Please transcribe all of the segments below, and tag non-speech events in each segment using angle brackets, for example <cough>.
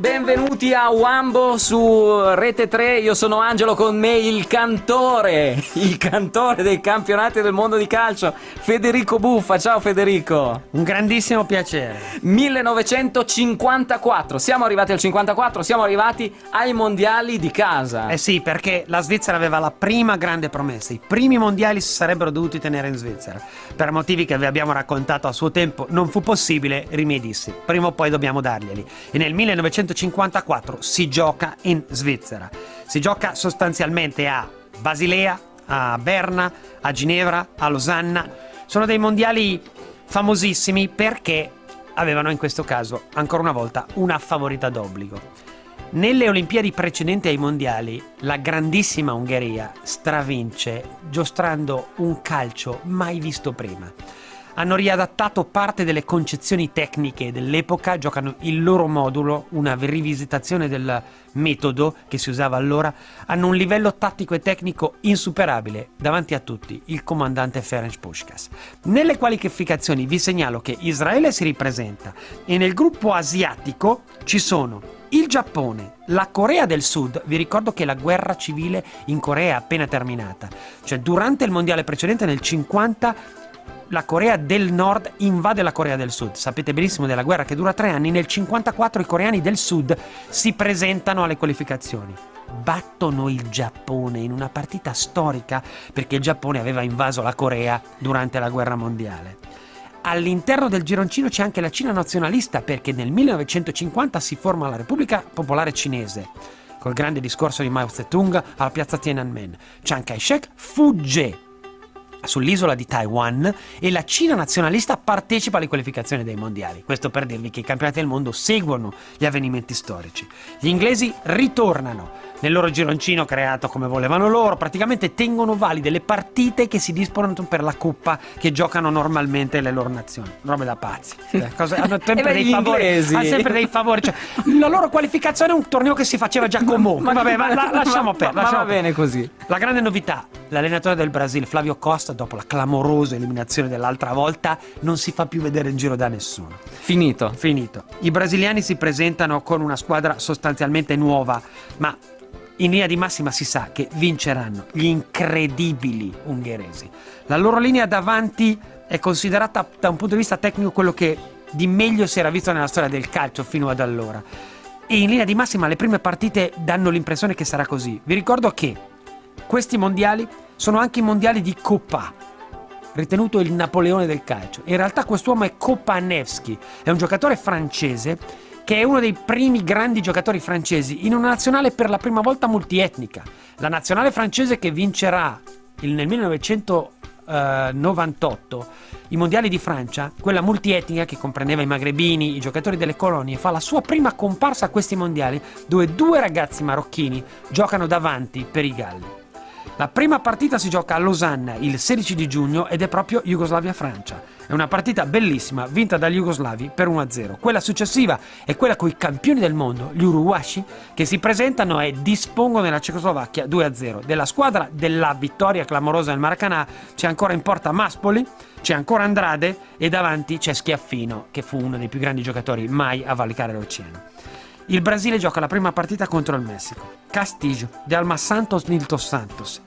Benvenuti a Wambo su Rete 3, io sono Angelo con me il cantore, il cantore dei campionati del mondo di calcio, Federico Buffa, ciao Federico. Un grandissimo piacere. 1954, siamo arrivati al 54, siamo arrivati ai mondiali di casa. Eh sì, perché la Svizzera aveva la prima grande promessa, i primi mondiali si sarebbero dovuti tenere in Svizzera. Per motivi che vi abbiamo raccontato a suo tempo non fu possibile rimedissi, prima o poi dobbiamo darglieli. E nel 1954 1954 si gioca in Svizzera. Si gioca sostanzialmente a Basilea, a Berna, a Ginevra, a Losanna. Sono dei mondiali famosissimi perché avevano in questo caso, ancora una volta, una favorita d'obbligo. Nelle Olimpiadi precedenti ai mondiali, la grandissima Ungheria stravince giostrando un calcio mai visto prima hanno riadattato parte delle concezioni tecniche dell'epoca, giocano il loro modulo, una rivisitazione del metodo che si usava allora, hanno un livello tattico e tecnico insuperabile davanti a tutti, il comandante Ferenc Puskas. Nelle qualificazioni vi segnalo che Israele si ripresenta e nel gruppo asiatico ci sono il Giappone, la Corea del Sud, vi ricordo che la guerra civile in Corea è appena terminata, cioè durante il mondiale precedente nel 50 la Corea del Nord invade la Corea del Sud. Sapete benissimo della guerra che dura tre anni. Nel 1954 i coreani del Sud si presentano alle qualificazioni. Battono il Giappone in una partita storica perché il Giappone aveva invaso la Corea durante la guerra mondiale. All'interno del gironcino c'è anche la Cina nazionalista perché nel 1950 si forma la Repubblica Popolare Cinese. Col grande discorso di Mao Zedong alla piazza Tiananmen. Chiang Kai-shek fugge sull'isola di Taiwan e la Cina nazionalista partecipa alle qualificazioni dei mondiali. Questo per dirvi che i campionati del mondo seguono gli avvenimenti storici. Gli inglesi ritornano nel loro gironcino creato come volevano loro, praticamente tengono valide le partite che si disputano per la coppa che giocano normalmente le loro nazioni. Robe da pazzi. Cioè, <laughs> cose, hanno sempre dei favori. Hanno sempre dei favori. Cioè, la loro qualificazione è un torneo che si faceva già <laughs> comunque. Ma, vabbè, ma la, lasciamo perdere. Ma va bene così. La grande novità, l'allenatore del Brasile, Flavio Costa, dopo la clamorosa eliminazione dell'altra volta, non si fa più vedere in giro da nessuno. Finito. Finito. I brasiliani si presentano con una squadra sostanzialmente nuova, ma in linea di massima si sa che vinceranno gli incredibili ungheresi. La loro linea davanti è considerata da un punto di vista tecnico quello che di meglio si era visto nella storia del calcio fino ad allora. E in linea di massima le prime partite danno l'impressione che sarà così. Vi ricordo che questi mondiali sono anche i mondiali di Coppa, ritenuto il Napoleone del calcio. In realtà quest'uomo è Kopanevski, è un giocatore francese che è uno dei primi grandi giocatori francesi in una nazionale per la prima volta multietnica. La nazionale francese che vincerà nel 1998 i mondiali di Francia, quella multietnica che comprendeva i magrebini, i giocatori delle colonie, fa la sua prima comparsa a questi mondiali dove due ragazzi marocchini giocano davanti per i Galli. La prima partita si gioca a Losanna il 16 di giugno ed è proprio Jugoslavia-Francia. È una partita bellissima, vinta dagli jugoslavi per 1-0. Quella successiva è quella con i campioni del mondo, gli uruguashi, che si presentano e dispongono nella Cecoslovacchia 2-0. Della squadra della vittoria clamorosa nel Maracanã c'è ancora in porta Maspoli, c'è ancora Andrade e davanti c'è Schiaffino, che fu uno dei più grandi giocatori mai a valicare l'oceano. Il Brasile gioca la prima partita contro il Messico. Castillo, De Alma Santos Nilton Santos.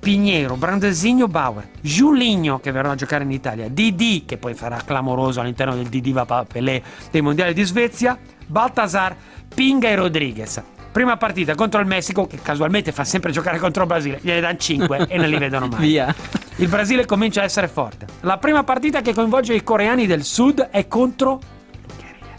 Pignero, Brandesigno Bauer, Giuligno che verrà a giocare in Italia, Didi che poi farà clamoroso all'interno del Didi va Pelé dei mondiali di Svezia, Baltasar, Pinga e Rodriguez. Prima partita contro il Messico, che casualmente fa sempre giocare contro il Brasile, gliene danno 5 e non li vedono mai. <laughs> Via. Il Brasile comincia a essere forte. La prima partita che coinvolge i coreani del sud è contro l'Ungheria.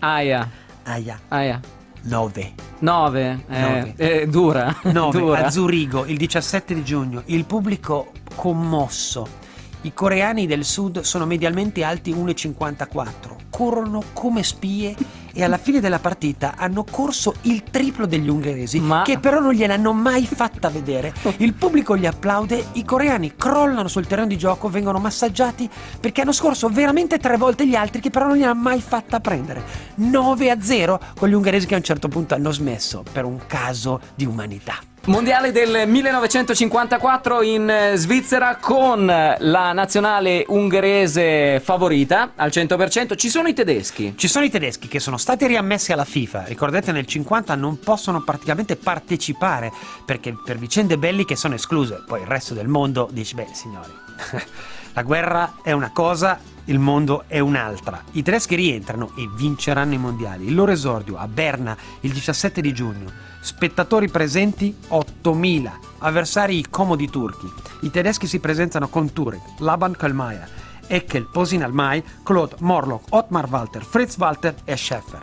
Aia. Aia. Aia. 9. 9, eh, eh, dura. <laughs> 9 dura. a Zurigo il 17 di giugno. Il pubblico commosso. I coreani del sud sono medialmente alti 1,54. Corrono come spie e alla fine della partita hanno corso il triplo degli ungheresi, Ma... che però non gliel'hanno mai fatta vedere. <laughs> Il pubblico gli applaude, i coreani crollano sul terreno di gioco, vengono massaggiati perché hanno scorso veramente tre volte gli altri che però non gliel'hanno mai fatta prendere. 9 a 0 con gli ungheresi che a un certo punto hanno smesso per un caso di umanità. Mondiale del 1954 in eh, Svizzera con la nazionale ungherese favorita al 100%. Ci sono i tedeschi. Ci sono i tedeschi che sono stati riammessi alla FIFA. Ricordate nel 50 non possono praticamente partecipare perché per vicende belliche sono escluse. Poi il resto del mondo dice, beh signori, <laughs> la guerra è una cosa, il mondo è un'altra. I tedeschi rientrano e vinceranno i mondiali. Il loro esordio a Berna il 17 di giugno. Spettatori presenti 8.000, avversari i comodi turchi. I tedeschi si presentano con Turek, Laban Kalmaya, Eckel, Posin Almay, Claude, Morlock, Ottmar Walter, Fritz Walter e Schäfer.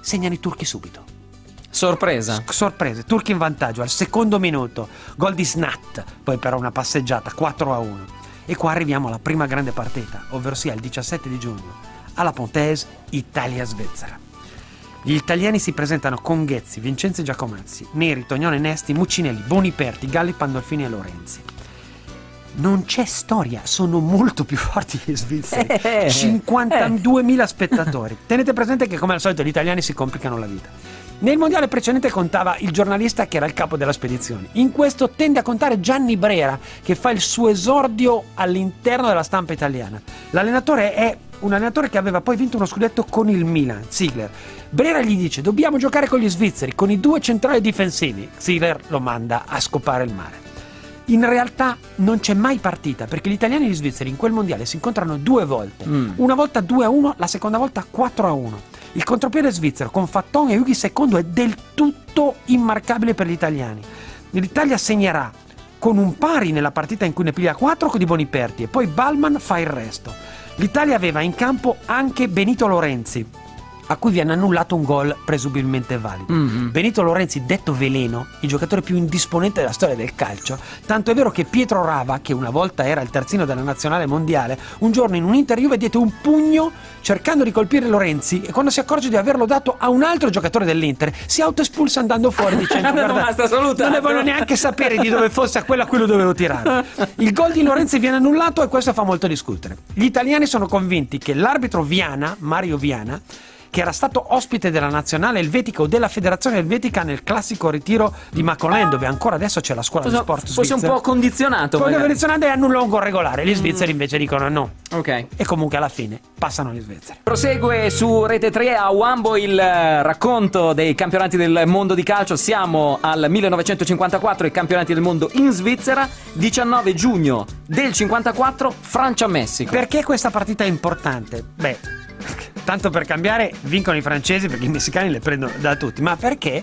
Segnano i turchi subito. Sorpresa. S- sorprese, turchi in vantaggio al secondo minuto, gol di Snat, poi però una passeggiata 4 a 1. E qua arriviamo alla prima grande partita, ovvero sia il 17 di giugno, alla Pontese, Italia-Svezia. Gli italiani si presentano con Ghezzi, Vincenzo Giacomazzi, Neri, Tognone Nesti, Muccinelli, Boniperti, Galli, Pandolfini e Lorenzi. Non c'è storia, sono molto più <laughs> forti gli svizzeri. Eh, 52.000 spettatori. Tenete presente che come al solito gli italiani si complicano la vita. Nel mondiale precedente contava il giornalista che era il capo della spedizione. In questo tende a contare Gianni Brera, che fa il suo esordio all'interno della stampa italiana. L'allenatore è un allenatore che aveva poi vinto uno scudetto con il Milan, Ziegler. Brera gli dice: Dobbiamo giocare con gli svizzeri, con i due centrali difensivi. Ziegler lo manda a scopare il mare. In realtà non c'è mai partita perché gli italiani e gli svizzeri in quel mondiale si incontrano due volte. Mm. Una volta 2 a 1, la seconda volta 4 a 1. Il contropiede svizzero con Fatton e Ughi II è del tutto immarcabile per gli italiani. L'Italia segnerà con un pari nella partita in cui ne piglia 4 con di Boniperti e poi Balman fa il resto. L'Italia aveva in campo anche Benito Lorenzi, a cui viene annullato un gol presumibilmente valido. Mhm. Benito Lorenzi, detto veleno, il giocatore più indisponente della storia del calcio, tanto è vero che Pietro Rava, che una volta era il terzino della nazionale mondiale, un giorno in un interview diede un pugno cercando di colpire Lorenzi e quando si accorge di averlo dato a un altro giocatore dell'Inter, si autoespulsa andando fuori <laughs> dicendo Non "Guarda, basta salutato." non ne voglio neanche sapere di dove fosse a quello a cui lo dovevo tirare. <laughs> Il gol di Lorenzi viene annullato e questo fa molto discutere. Gli italiani sono convinti che l'arbitro Viana, Mario Viana, che era stato ospite della nazionale elvetica o della federazione elvetica nel classico ritiro di Macolin, dove ancora adesso c'è la scuola di Fosse, sport fosse un svizzera. po' condizionato. Poi magari. condizionante e annulla un gol regolare. Gli svizzeri invece dicono no. Ok. E comunque alla fine passano gli svizzeri. Prosegue su Rete 3 a Wambo il eh, racconto dei campionati del mondo di calcio. Siamo al 1954, i campionati del mondo in Svizzera. 19 giugno del 54, Francia-Messico. Perché questa partita è importante? Beh, tanto per cambiare, vincono i francesi perché i messicani le prendono da tutti, ma perché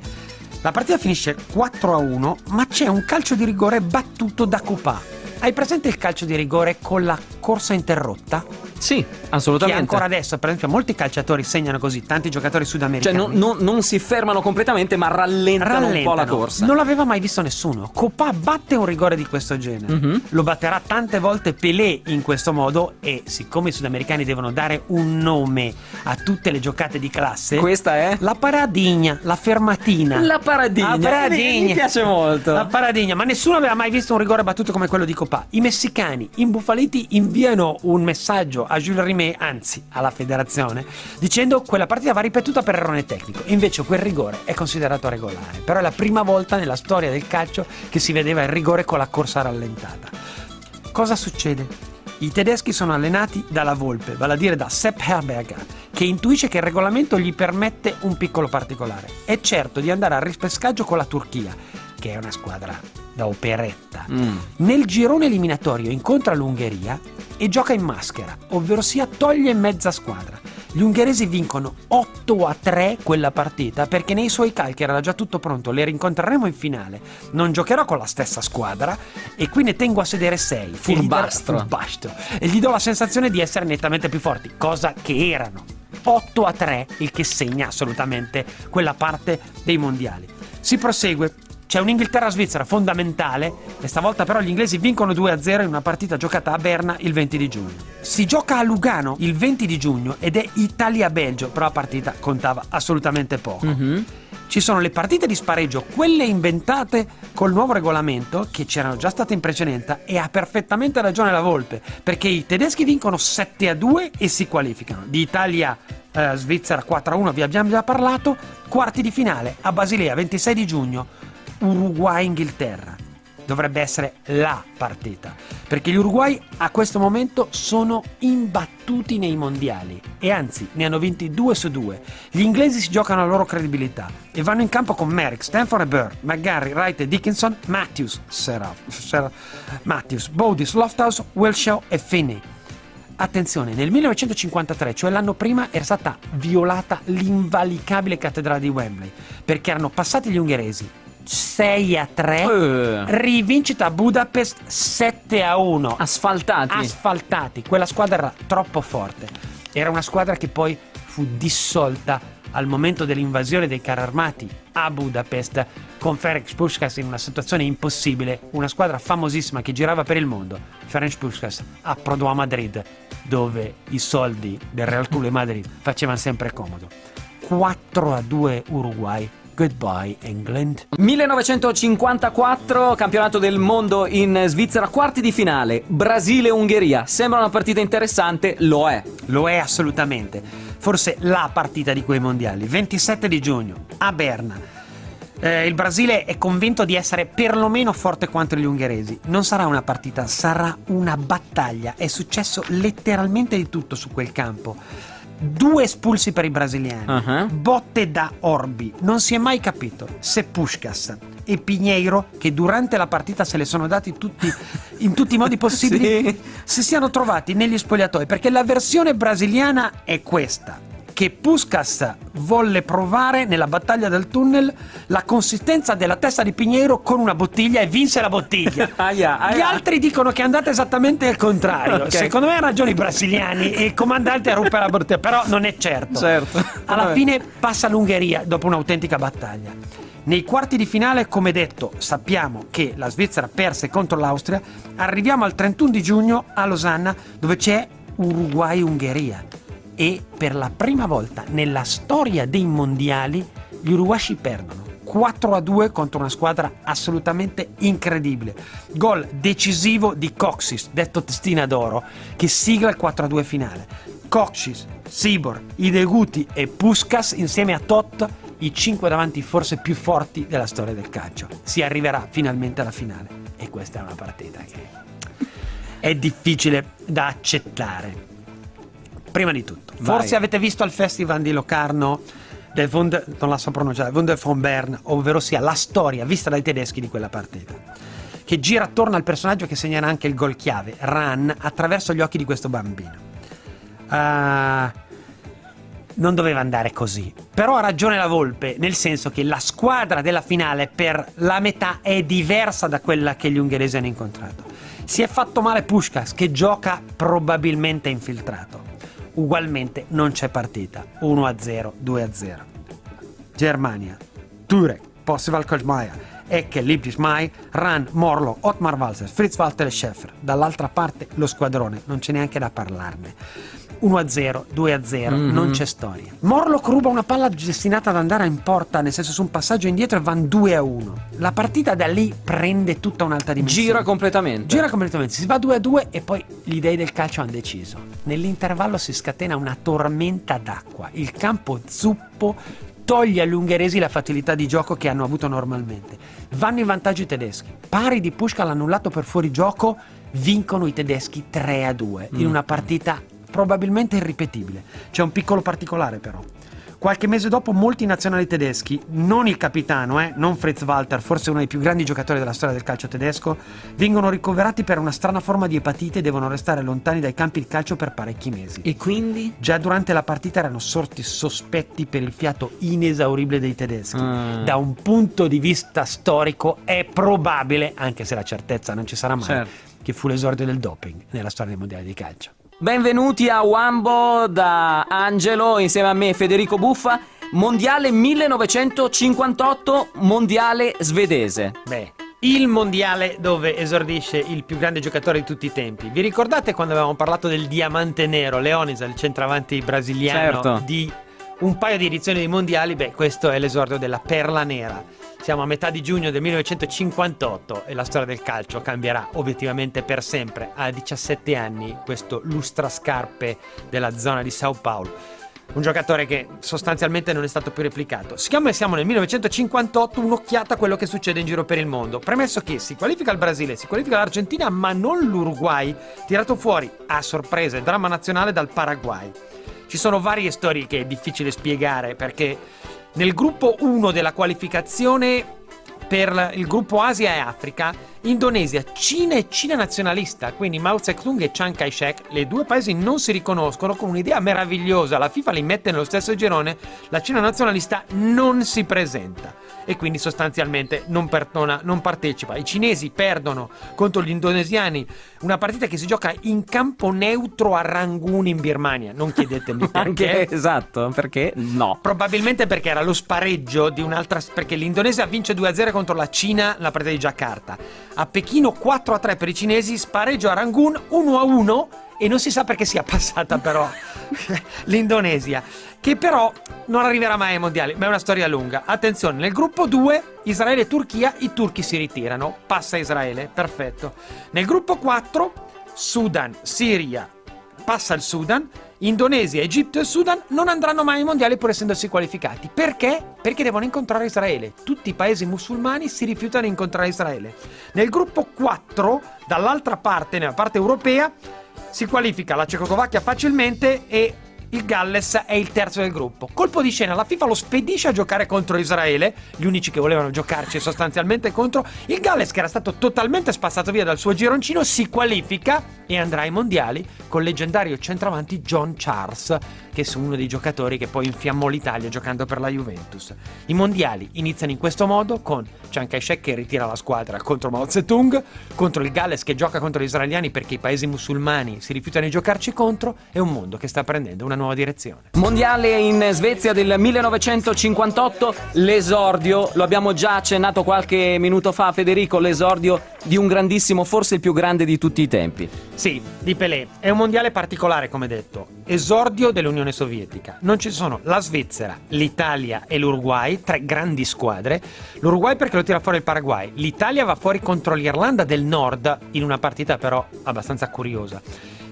la partita finisce 4 a 1, ma c'è un calcio di rigore battuto da Coupà. Hai presente il calcio di rigore con la corsa interrotta? Sì, Che assolutamente. ancora adesso, per esempio, molti calciatori segnano così, tanti giocatori Cioè, sudamericani. non, non- non si fermano completamente, ma rallentano, un po' la rallentano. corsa. Non l'aveva mai visto nessuno. Copà batte un rigore di questo genere. Mhm. Lo batterà tante volte Pelé in questo modo e siccome i sudamericani devono dare un nome a tutte le giocate di classe, Questa è la paradigna, la fermatina. la paradigna. La paradigna. Mi, mi piace molto. La paradigna, ma nessuno aveva mai visto un rigore battuto come quello di Copà. I messicani, imbufaliti, inviano un messaggio a Jules Rimet, anzi alla federazione, dicendo quella partita va ripetuta per errore tecnico. Invece quel rigore è considerato regolare. Però è la prima volta nella storia del calcio che si vedeva il rigore con la corsa rallentata. Cosa succede? I tedeschi sono allenati dalla Volpe, vale a dire da Sepp Herberger, che intuisce che il regolamento gli permette un piccolo particolare. È certo di andare al rispescaggio con la Turchia, che è una squadra da operetta. Mm. Nel girone eliminatorio incontra l'Ungheria e gioca in maschera, ovvero sia toglie mezza squadra. Gli ungheresi vincono 8 a 3 quella partita perché nei suoi calchi era già tutto pronto, le rincontreremo in finale. Non giocherò con la stessa squadra e qui ne tengo a sedere 6. Furbastro. E gli do la sensazione di essere nettamente più forti, cosa che erano. 8 a 3, il che segna assolutamente quella parte dei mondiali. Si prosegue. C'è un'Inghilterra-Svizzera fondamentale e stavolta però gli inglesi vincono 2-0 in una partita giocata a Berna il 20 di giugno. Si gioca a Lugano il 20 di giugno ed è Italia-Belgio, però la partita contava assolutamente poco. Mhm. Ci sono le partite di spareggio, quelle inventate col nuovo regolamento, che c'erano già state in precedenza, e ha perfettamente ragione la Volpe, perché i tedeschi vincono 7 a 2 e si qualificano. Di Italia eh, Svizzera 4 a 1, vi abbiamo già parlato. Quarti di finale a Basilea, 26 di giugno. Uruguay-Inghilterra. Dovrebbe essere la partita, perché gli Uruguay a questo momento sono imbattuti nei mondiali e anzi ne hanno vinti due su due. Gli inglesi si giocano la loro credibilità e vanno in campo con Merrick, Stanford e Burr, McGarry, Wright e Dickinson, Matthews, Seraf, Seraf, Matthews, Bodis, Lofthouse, Wilshaw e Finney. Attenzione, nel 1953, cioè l'anno prima, era stata violata l'invalicabile cattedrale di Wembley, perché erano passati gli ungheresi 6 a 3, Eh. rivincita a Budapest 7 a 1. Asfaltati. Asfaltati, quella squadra era troppo forte. Era una squadra che poi fu dissolta al momento dell'invasione dei carri armati a Budapest con Ferenc Puskas in una situazione impossibile, una squadra famosissima che girava per il mondo. Ferenc Puskas approdò a Madrid dove i soldi del Real Club Madrid facevano sempre comodo. 4 a 2 Uruguay. Goodbye England. 1954, campionato del mondo in Svizzera, quarti di finale, Brasile-Ungheria. Sembra una partita interessante, lo è. Lo è assolutamente. Forse la partita di quei mondiali. 27 di giugno a Berna. Eh, il Brasile è convinto di essere perlomeno forte quanto gli ungheresi. Non sarà una partita, sarà una battaglia. È successo letteralmente di tutto su quel campo. Due espulsi per i brasiliani, Uh-huh. botte da orbi. Non si è mai capito se Puskas e Pinheiro, che durante la partita se le sono dati tutti, <laughs> in tutti i modi possibili, Sì. si siano trovati negli spogliatoi. Perché la versione brasiliana è questa. Che Puskas volle provare nella battaglia del tunnel la consistenza della testa di Pinheiro con una bottiglia e vinse la bottiglia. <laughs> Aia, aia. Gli altri dicono che è andata esattamente al contrario. Ok. Secondo me hanno ragione i brasiliani e il comandante a rompere la bottiglia, però non è certo. Certo. Alla Vabbè. fine passa l'Ungheria dopo un'autentica battaglia. Nei quarti di finale, come detto, sappiamo che la Svizzera perse contro l'Austria. Arriviamo al 31 di giugno a Losanna dove c'è Uruguay-Ungheria. E per la prima volta nella storia dei mondiali gli uruguasci perdono. 4 a 2 contro una squadra assolutamente incredibile. Gol decisivo di Coxis, detto testina d'oro, che sigla il 4 a 2 finale. Coxis, Sibor, Ideguti e Puskas insieme a Tot, i 5 davanti forse più forti della storia del calcio. Si arriverà finalmente alla finale. E questa è una partita che è difficile da accettare. Prima di tutto, Vai. forse avete visto al festival di Locarno del Wunder, non la so pronunciare, Wunder von Bern, ovvero sia la storia vista dai tedeschi di quella partita, che gira attorno al personaggio che segnerà anche il gol chiave, Ran, attraverso gli occhi di questo bambino. Ah, non doveva andare così. Però ha ragione la Volpe, nel senso che la squadra della finale per la metà è diversa da quella che gli ungheresi hanno incontrato. Si è fatto male Pushkas, che gioca probabilmente infiltrato. Ugualmente non c'è partita. 1-0, 2-0. Germania, Turek, Possival Kochmeier, Ecke, Lipis Mai, Ran, Morlo, Ottmar Walser, Fritz Walter e Schäfer. Dall'altra parte lo squadrone, non c'è neanche da parlarne. 1-0, 2-0, Mhm. non c'è storia. Morlock ruba una palla destinata ad andare in porta, nel senso su un passaggio indietro e vanno 2-1. La partita da lì prende tutta un'altra dimensione. Gira completamente. Gira completamente, si va 2 a 2 e poi gli dei del calcio hanno deciso. Nell'intervallo si scatena una tormenta d'acqua. Il campo zuppo toglie agli ungheresi la facilità di gioco che hanno avuto normalmente. Vanno in vantaggio i tedeschi. Pari di Pushka annullato per fuorigioco, vincono i tedeschi 3 a 2 in Mm. una partita probabilmente irripetibile. C'è un piccolo particolare però. Qualche mese dopo molti nazionali tedeschi, non il capitano, eh, non Fritz Walter, forse uno dei più grandi giocatori della storia del calcio tedesco, vengono ricoverati per una strana forma di epatite e devono restare lontani dai campi di calcio per parecchi mesi. E quindi? Già durante la partita erano sorti sospetti per il fiato inesauribile dei tedeschi. Mm. Da un punto di vista storico è probabile, anche se la certezza non ci sarà mai, Certo. che fu l'esordio del doping nella storia dei mondiali di calcio. Benvenuti a Wambo da Angelo insieme a me Federico Buffa. Mondiale 1958, mondiale svedese. Beh, il mondiale dove esordisce il più grande giocatore di tutti i tempi. Vi ricordate quando avevamo parlato del diamante nero, Leonisa, il centravanti brasiliano Certo. di un paio di edizioni dei mondiali? Beh, questo è l'esordio della perla nera. Siamo a metà di giugno del 1958 e la storia del calcio cambierà obiettivamente per sempre. A 17 anni questo lustrascarpe della zona di Sao Paulo un giocatore che sostanzialmente non è stato più replicato. Siccome siamo nel 1958, un'occhiata a quello che succede in giro per il mondo. Premesso che si qualifica il Brasile, si qualifica l'Argentina, ma non l'Uruguay, tirato fuori a sorpresa e dramma nazionale dal Paraguay. Ci sono varie storie che è difficile spiegare perché nel gruppo 1 della qualificazione per il gruppo Asia e Africa, Indonesia, Cina e Cina nazionalista, quindi Mao Zedong e Chiang Kai-shek, le due paesi non si riconoscono con un'idea meravigliosa, la FIFA li mette nello stesso girone, la Cina nazionalista non si presenta e quindi sostanzialmente non, perdona, non partecipa. I cinesi perdono contro gli indonesiani una partita che si gioca in campo neutro a Rangoon in Birmania. Non chiedetemi <laughs> perché. Esatto, perché no. Probabilmente perché era lo spareggio di un'altra. Perché l'Indonesia vince 2-0 contro la Cina la partita di Jakarta. A Pechino 4-3 per i cinesi, spareggio a Rangoon 1-1 e non si sa perché sia passata però <laughs> l'Indonesia, che però non arriverà mai ai mondiali, ma è una storia lunga. Attenzione, nel gruppo 2 Israele e Turchia, i turchi si ritirano, passa Israele, perfetto. Nel gruppo 4 Sudan, Siria, passa il Sudan, Indonesia, Egitto e Sudan non andranno mai ai mondiali pur essendosi qualificati. Perché? Perché devono incontrare Israele. Tutti i paesi musulmani si rifiutano di incontrare Israele. Nel gruppo 4, dall'altra parte, nella parte europea, si qualifica la Cecoslovacchia facilmente e il Galles è il terzo del gruppo. Colpo di scena, la FIFA lo spedisce a giocare contro Israele, gli unici che volevano giocarci sostanzialmente contro. Il Galles, che era stato totalmente spazzato via dal suo gironcino, si qualifica e andrà ai mondiali con il leggendario centravanti John Charles, che è uno dei giocatori che poi infiammò l'Italia giocando per la Juventus. I mondiali iniziano in questo modo con Chiang Kai-shek che ritira la squadra contro Mao Zedong, contro il Galles che gioca contro gli israeliani perché i paesi musulmani si rifiutano di giocarci contro e un mondo che sta prendendo una nuova direzione. Mondiale in Svezia del 1958, l'esordio, lo abbiamo già accennato qualche minuto fa Federico, l'esordio di un grandissimo, forse il più grande di tutti i tempi. Sì, di Pelé. È un mondiale particolare, come detto. Esordio dell'Unione Sovietica. Non ci sono la Svizzera, l'Italia e l'Uruguay, tre grandi squadre. L'Uruguay perché lo tira fuori il Paraguay. L'Italia va fuori contro l'Irlanda del Nord, in una partita però abbastanza curiosa.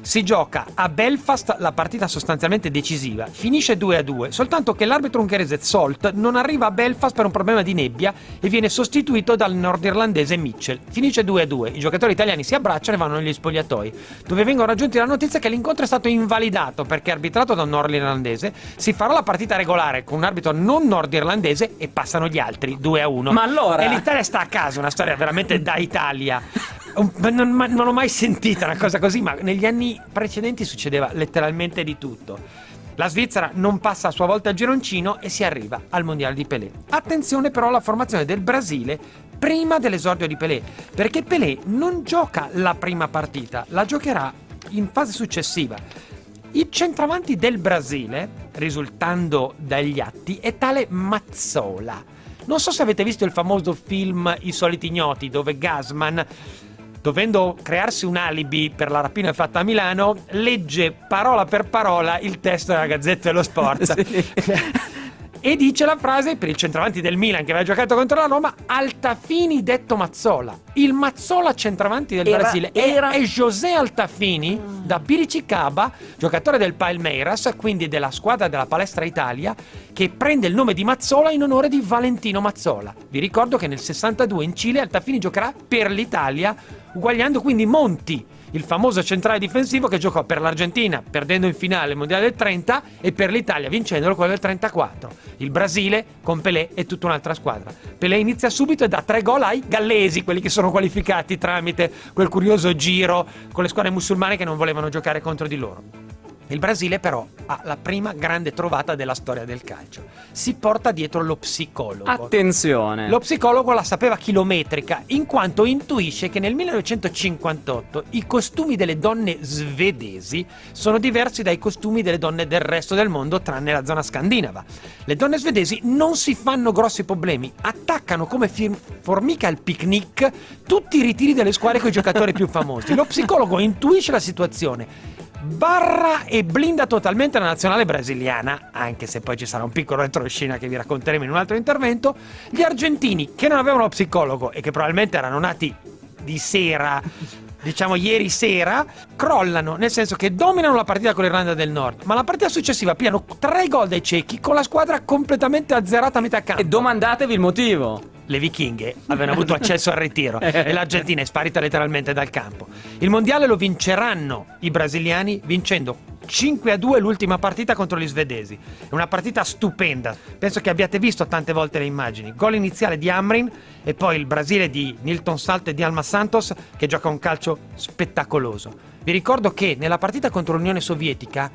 Si gioca a Belfast la partita sostanzialmente decisiva, finisce 2 a 2, soltanto che l'arbitro ungherese Zolt non arriva a Belfast per un problema di nebbia e viene sostituito dal nordirlandese Mitchell. Finisce 2 a 2, i giocatori italiani si abbracciano e vanno negli spogliatoi, dove vengono raggiunti la notizia che l'incontro è stato invalidato perché arbitrato da un nordirlandese, si farà la partita regolare con un arbitro non nordirlandese e passano gli altri 2 a 1. Ma allora... E l'Italia sta a casa, una storia veramente da Italia. <laughs> Non, non l'ho mai sentita una cosa così, ma negli anni precedenti succedeva letteralmente di tutto. La Svizzera non passa a sua volta il gironcino e si arriva al Mondiale di Pelé. Attenzione però alla formazione del Brasile prima dell'esordio di Pelé, perché Pelé non gioca la prima partita, la giocherà in fase successiva. Il centravanti del Brasile, risultando dagli atti, è tale Mazzola. Non so se avete visto il famoso film I soliti ignoti, dove Gasman dovendo crearsi un alibi per la rapina fatta a Milano, legge parola per parola il testo della Gazzetta dello Sport. <laughs> sì. e dice la frase per il centravanti del Milan che aveva giocato contro la Roma, Altafini detto Mazzola. Il Mazzola centravanti del Era- Brasile era- è, José Altafini da Piricicaba, giocatore del Palmeiras, quindi della squadra della Palestra Italia, che prende il nome di Mazzola in onore di Valentino Mazzola. Vi ricordo che nel 62 in Cile Altafini giocherà per l'Italia, uguagliando quindi Monti, il famoso centrale difensivo che giocò per l'Argentina perdendo in finale il mondiale del 30 e per l'Italia vincendolo quello del 34. Il Brasile con Pelé è tutta un'altra squadra. Pelé inizia subito e dà tre gol ai gallesi, quelli che sono qualificati tramite quel curioso giro con le squadre musulmane che non volevano giocare contro di loro. Il Brasile però ha la prima grande trovata della storia del calcio. Si porta dietro lo psicologo. Attenzione. Lo psicologo la sapeva chilometrica, in quanto intuisce che nel 1958 i costumi delle donne svedesi sono diversi dai costumi delle donne del resto del mondo, tranne la zona scandinava. Le donne svedesi non si fanno grossi problemi, attaccano come formiche al picnic tutti i ritiri delle squadre con i giocatori più famosi. Lo psicologo intuisce la situazione barra e blinda totalmente la nazionale brasiliana, anche se poi ci sarà un piccolo retroscena che vi racconteremo in un altro intervento, gli argentini che non avevano lo psicologo e che probabilmente erano nati di sera diciamo ieri sera, crollano, nel senso che dominano la partita con l'Irlanda del Nord, ma la partita successiva piano tre gol dai ciechi con la squadra completamente azzerata a metà campo. E domandatevi il motivo. Le vichinghe avevano avuto <laughs> accesso al ritiro e l'Argentina è sparita letteralmente dal campo. Il mondiale lo vinceranno i brasiliani vincendo 5 a 2 l'ultima partita contro gli svedesi. È una partita stupenda. Penso che abbiate visto tante volte le immagini. Gol iniziale di Amrin e poi il Brasile di Nilton Salt e di Alma Santos che gioca un calcio spettacoloso. Vi ricordo che nella partita contro l'Unione Sovietica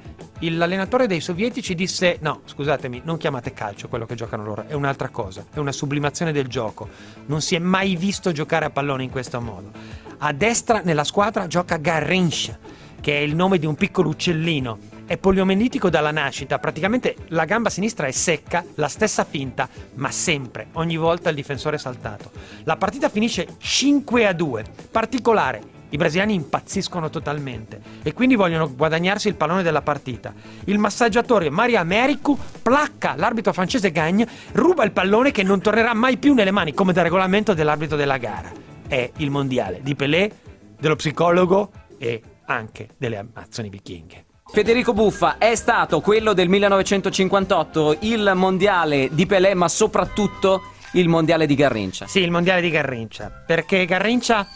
l'allenatore dei sovietici disse no, scusatemi, non chiamate calcio quello che giocano loro, è un'altra cosa, è una sublimazione del gioco. Non si è mai visto giocare a pallone in questo modo. A destra nella squadra gioca Garrincha, che è il nome di un piccolo uccellino. È poliomelitico dalla nascita, praticamente la gamba sinistra è secca, la stessa finta, ma sempre, ogni volta il difensore è saltato. La partita finisce 5 a 2. Particolare, i brasiliani impazziscono totalmente e quindi vogliono guadagnarsi il pallone della partita. Il massaggiatore Mario Americu placca l'arbitro francese Gagne, ruba il pallone che non tornerà mai più nelle mani, come da regolamento dell'arbitro della gara. È il mondiale di Pelé, dello psicologo e anche delle amazzoni vichinghe. Federico Buffa è stato quello del 1958, il mondiale di Pelé, ma soprattutto il mondiale di Garrincia. Sì, il mondiale di Garrincia, perché Garrincia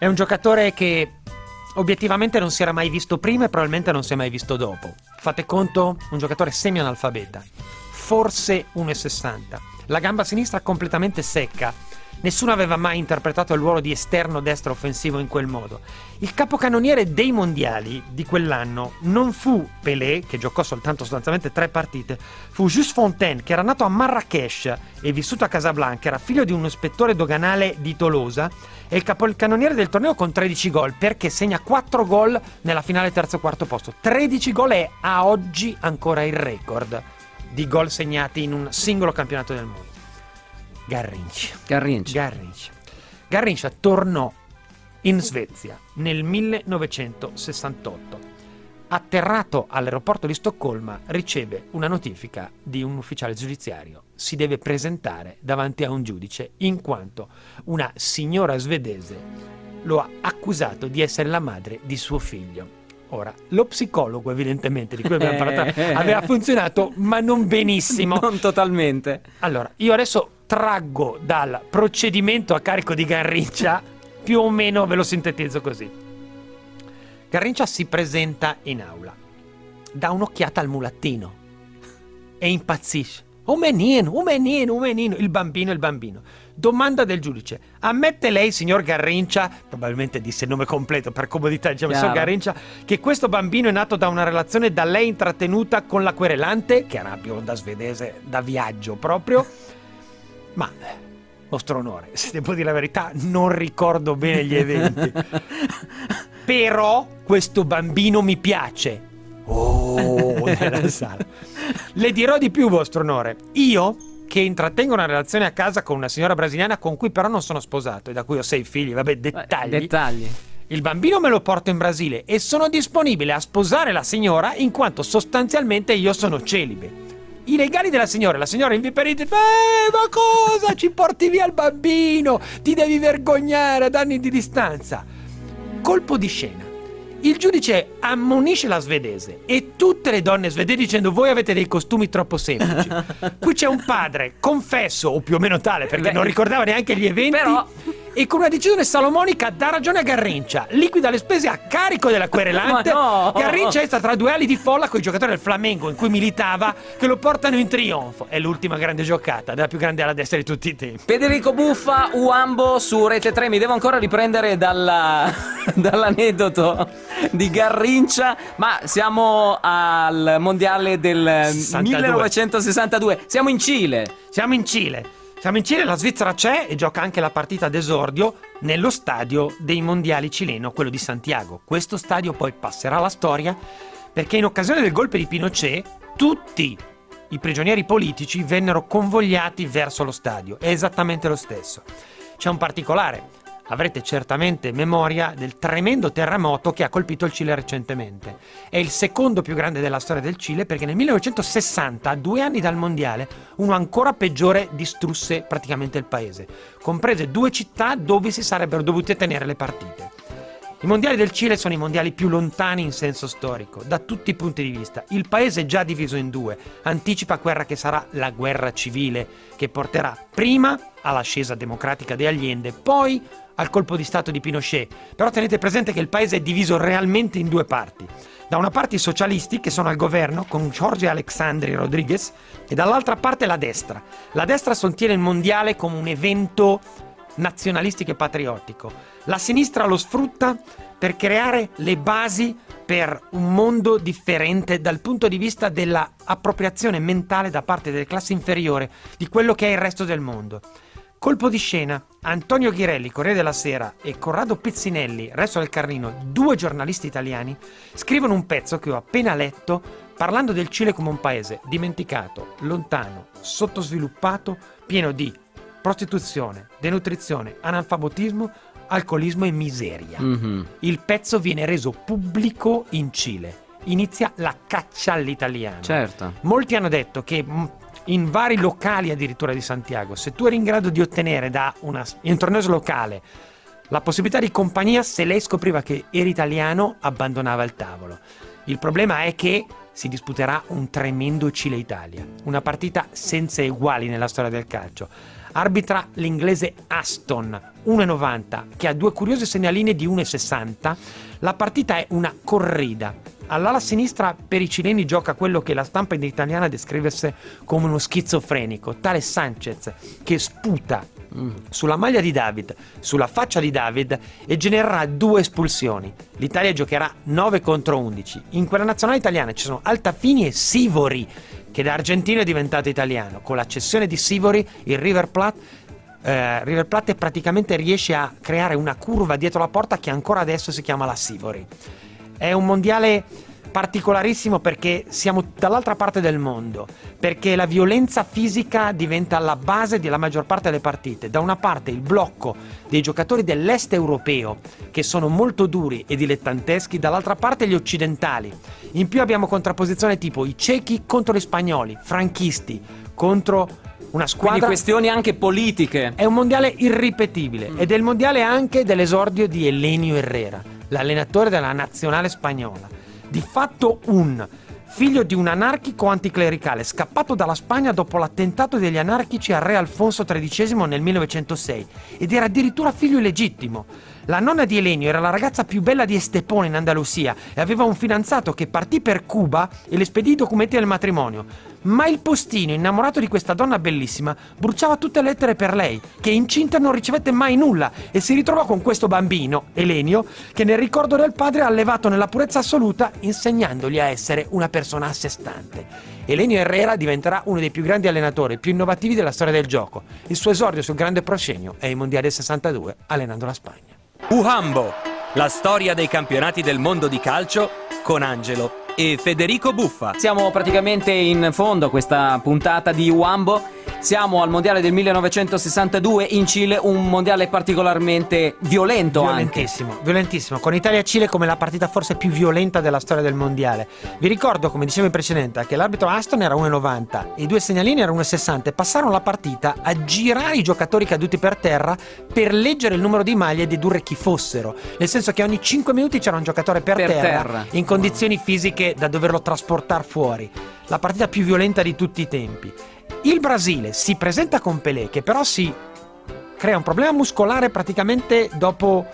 è un giocatore che obiettivamente non si era mai visto prima e probabilmente non si è mai visto dopo. Fate conto, un giocatore semi-analfabeta, forse 1,60. La gamba sinistra completamente secca, Nessuno aveva mai interpretato il ruolo di esterno destro offensivo in quel modo. Il capocannoniere dei mondiali di quell'anno non fu Pelé, che giocò soltanto sostanzialmente tre partite, fu Just Fontaine, che era nato a Marrakesh e vissuto a Casablanca, era figlio di un ispettore doganale di Tolosa, e il capocannoniere del torneo con 13 gol, perché segna 4 gol nella finale terzo quarto posto. 13 gol è a oggi ancora il record di gol segnati in un singolo campionato del mondo. Garrinch. Garrinch. Garrinch. Garrinch tornò in Svezia nel 1968. Atterrato all'aeroporto di Stoccolma, riceve una notifica di un ufficiale giudiziario. Si deve presentare davanti a un giudice in quanto una signora svedese lo ha accusato di essere la madre di suo figlio. Ora, lo psicologo, evidentemente, di cui abbiamo <laughs> parlato, aveva funzionato, ma non benissimo. Non totalmente. Allora, io adesso traggo dal procedimento a carico di Garrincia, più o meno ve lo sintetizzo così. Garrincia si presenta in aula, dà un'occhiata al mulattino e impazzisce. Un menino, un menino, un menino, il bambino, il bambino. Domanda del giudice: Ammette lei, signor Garrincia, probabilmente disse il nome completo per comodità, diciamo, signor Garrincia, che questo bambino è nato da una relazione da lei intrattenuta con la querelante, che era bionda svedese da viaggio proprio? Ma, vostro onore, se devo dire la verità, non ricordo bene gli eventi. <laughs> Però questo bambino mi piace. Oh, <laughs> nella sala. Le dirò di più, vostro onore. Io, che intrattengo una relazione a casa con una signora brasiliana con cui però non sono sposato e da cui ho sei figli, vabbè, dettagli. dettagli. Il bambino me lo porto in Brasile e sono disponibile a sposare la signora in quanto sostanzialmente io sono celibe i legali della signora. La signora inviperita, eh, ma cosa? Ci porti via il bambino? Ti devi vergognare ad anni di distanza. Colpo di scena. Il giudice ammonisce la svedese e tutte le donne svedesi dicendo voi avete dei costumi troppo semplici. <laughs> Qui c'è un padre, confesso, o più o meno tale, perché Beh, non ricordava neanche gli eventi. Però e con una decisione salomonica dà ragione a Garrincia, liquida le spese a carico della querelante. <laughs> No! Garrincia sta tra due ali di folla con i giocatori del Flamengo in cui militava che lo portano in trionfo. È l'ultima grande giocata, della più grande ala destra di tutti i tempi. Federico Buffa, Uambo su Rete 3. Mi devo ancora riprendere dalla, <laughs> dall'aneddoto di Garrincia, ma siamo al mondiale del 62. 1962. Siamo in Cile. Siamo in Cile. Siamo in Cile, la Svizzera c'è e gioca anche la partita d'esordio nello stadio dei mondiali cileno, quello di Santiago. Questo stadio poi passerà alla storia perché in occasione del golpe di Pinochet tutti i prigionieri politici vennero convogliati verso lo stadio. È esattamente lo stesso. C'è un particolare avrete certamente memoria del tremendo terremoto che ha colpito il Cile recentemente. È il secondo più grande della storia del Cile perché nel 1960, a due anni dal mondiale, uno ancora peggiore distrusse praticamente il paese, comprese due città dove si sarebbero dovute tenere le partite. I mondiali del Cile sono i mondiali più lontani in senso storico, da tutti i punti di vista. Il paese è già diviso in due, anticipa quella che sarà la guerra civile, che porterà prima all'ascesa democratica di Allende, poi al colpo di Stato di Pinochet. Però tenete presente che il paese è diviso realmente in due parti. Da una parte i socialisti che sono al governo con Jorge Alexandri Rodriguez e dall'altra parte la destra. La destra sostiene il mondiale come un evento nazionalistico e patriottico. La sinistra lo sfrutta per creare le basi per un mondo differente dal punto di vista dell'appropriazione mentale da parte delle classi inferiori di quello che è il resto del mondo. Colpo di scena, Antonio Ghirelli, Corriere della Sera e Corrado Pizzinelli, Resto del Carlino, due giornalisti italiani, scrivono un pezzo che ho appena letto parlando del Cile come un paese dimenticato, lontano, sottosviluppato, pieno di prostituzione, denutrizione, analfabetismo, alcolismo e miseria. Mhm. Il pezzo viene reso pubblico in Cile. Inizia la caccia all'italiano. Certo. Molti hanno detto che mh, in vari locali addirittura di Santiago, se tu eri in grado di ottenere da una, un torneo locale la possibilità di compagnia, se lei scopriva che eri italiano, abbandonava il tavolo. Il problema è che si disputerà un tremendo Cile-Italia, una partita senza eguali nella storia del calcio. Arbitra l'inglese Aston, 1,90, che ha due curiose segnaline di 1,60. La partita è una corrida. All'ala sinistra per i cileni gioca quello che la stampa italiana descrivesse come uno schizofrenico, tale Sanchez, che sputa sulla maglia di David, sulla faccia di David e genererà due espulsioni. L'Italia giocherà 9 contro 11. In quella nazionale italiana ci sono Altafini e Sivori, che da argentino è diventato italiano. Con la cessione di Sivori, il River Plate eh, River Plate praticamente riesce a creare una curva dietro la porta che ancora adesso si chiama la Sivori. È un mondiale particolarissimo perché siamo dall'altra parte del mondo, perché la violenza fisica diventa la base della maggior parte delle partite. Da una parte il blocco dei giocatori dell'est europeo, che sono molto duri e dilettanteschi, dall'altra parte gli occidentali. In più abbiamo contrapposizione tipo i cechi contro gli spagnoli, franchisti contro una Quindi squadra questioni anche politiche. è un mondiale irripetibile ed è il mondiale anche dell'esordio di Elenio Herrera, l'allenatore della nazionale spagnola. Di fatto un figlio di un anarchico anticlericale scappato dalla Spagna dopo l'attentato degli anarchici al re Alfonso XIII nel 1906 ed era addirittura figlio illegittimo. La nonna di Elenio era la ragazza più bella di Estepone in Andalusia e aveva un fidanzato che partì per Cuba e le spedì i documenti del matrimonio. Ma il postino, innamorato di questa donna bellissima, bruciava tutte le lettere per lei, che incinta non ricevette mai nulla e si ritrovò con questo bambino, Elenio, che nel ricordo del padre ha allevato nella purezza assoluta, insegnandogli a essere una persona a sé stante. Elenio Herrera diventerà uno dei più grandi allenatori, più innovativi della storia del gioco. Il suo esordio sul grande proscenio è i mondiali del 62, allenando la Spagna. Uhambo, la storia dei campionati del mondo di calcio con Angelo e Federico Buffa. Siamo praticamente in fondo a questa puntata di Wambo. Siamo al mondiale del 1962 in Cile, un mondiale particolarmente violento anche. Violentissimo, violentissimo, con Italia-Cile come la partita forse più violenta della storia del mondiale. Vi ricordo, come dicevo in precedenza, che l'arbitro Aston era 1,90 e i due segnalini erano 1,60 e passarono la partita a girare i giocatori caduti per terra per leggere il numero di maglie e dedurre chi fossero. Nel senso che ogni 5 minuti c'era un giocatore per, Per terra, terra. in condizioni fisiche da doverlo trasportare fuori. La partita più violenta di tutti i tempi. Il Brasile si presenta con Pelé, che però si crea un problema muscolare praticamente dopo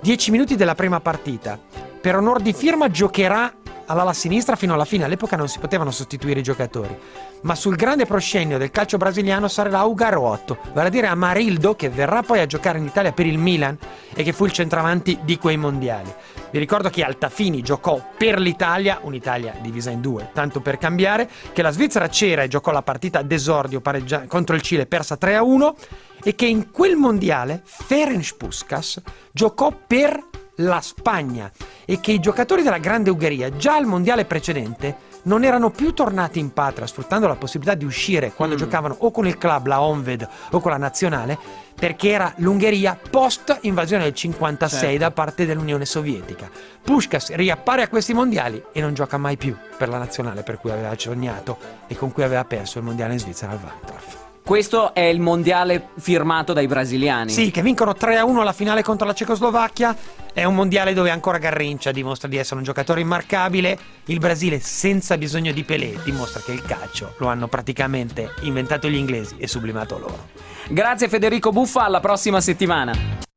10 minuti della prima partita. Per onor di firma giocherà all'ala sinistra fino alla fine. All'epoca non si potevano sostituire i giocatori. Ma sul grande proscenio del calcio brasiliano sarà Ugarotto, vale a dire Amarildo, che verrà poi a giocare in Italia per il Milan e che fu il centravanti di quei mondiali. Vi ricordo che Altafini giocò per l'Italia, un'Italia divisa in due, tanto per cambiare, che la Svizzera c'era e giocò la partita d'esordio pareggia- contro il Cile persa 3-1 e che in quel mondiale Ferenc Puskas giocò per la Spagna e che i giocatori della Grande Ungheria già al mondiale precedente non erano più tornati in patria sfruttando la possibilità di uscire quando giocavano o con il club, la Onved o con la nazionale perché era l'Ungheria post invasione del 56 Certo. da parte dell'Unione Sovietica. Puskas riappare a questi mondiali e non gioca mai più per la nazionale per cui aveva sognato e con cui aveva perso il mondiale in Svizzera al Waldorf. Questo è il mondiale firmato dai brasiliani. Sì, che vincono 3-1 la finale contro la Cecoslovacchia. È un mondiale dove ancora Garrincia dimostra di essere un giocatore immarcabile. Il Brasile, senza bisogno di Pelé, dimostra che il calcio lo hanno praticamente inventato gli inglesi e sublimato loro. Grazie Federico Buffa, alla prossima settimana.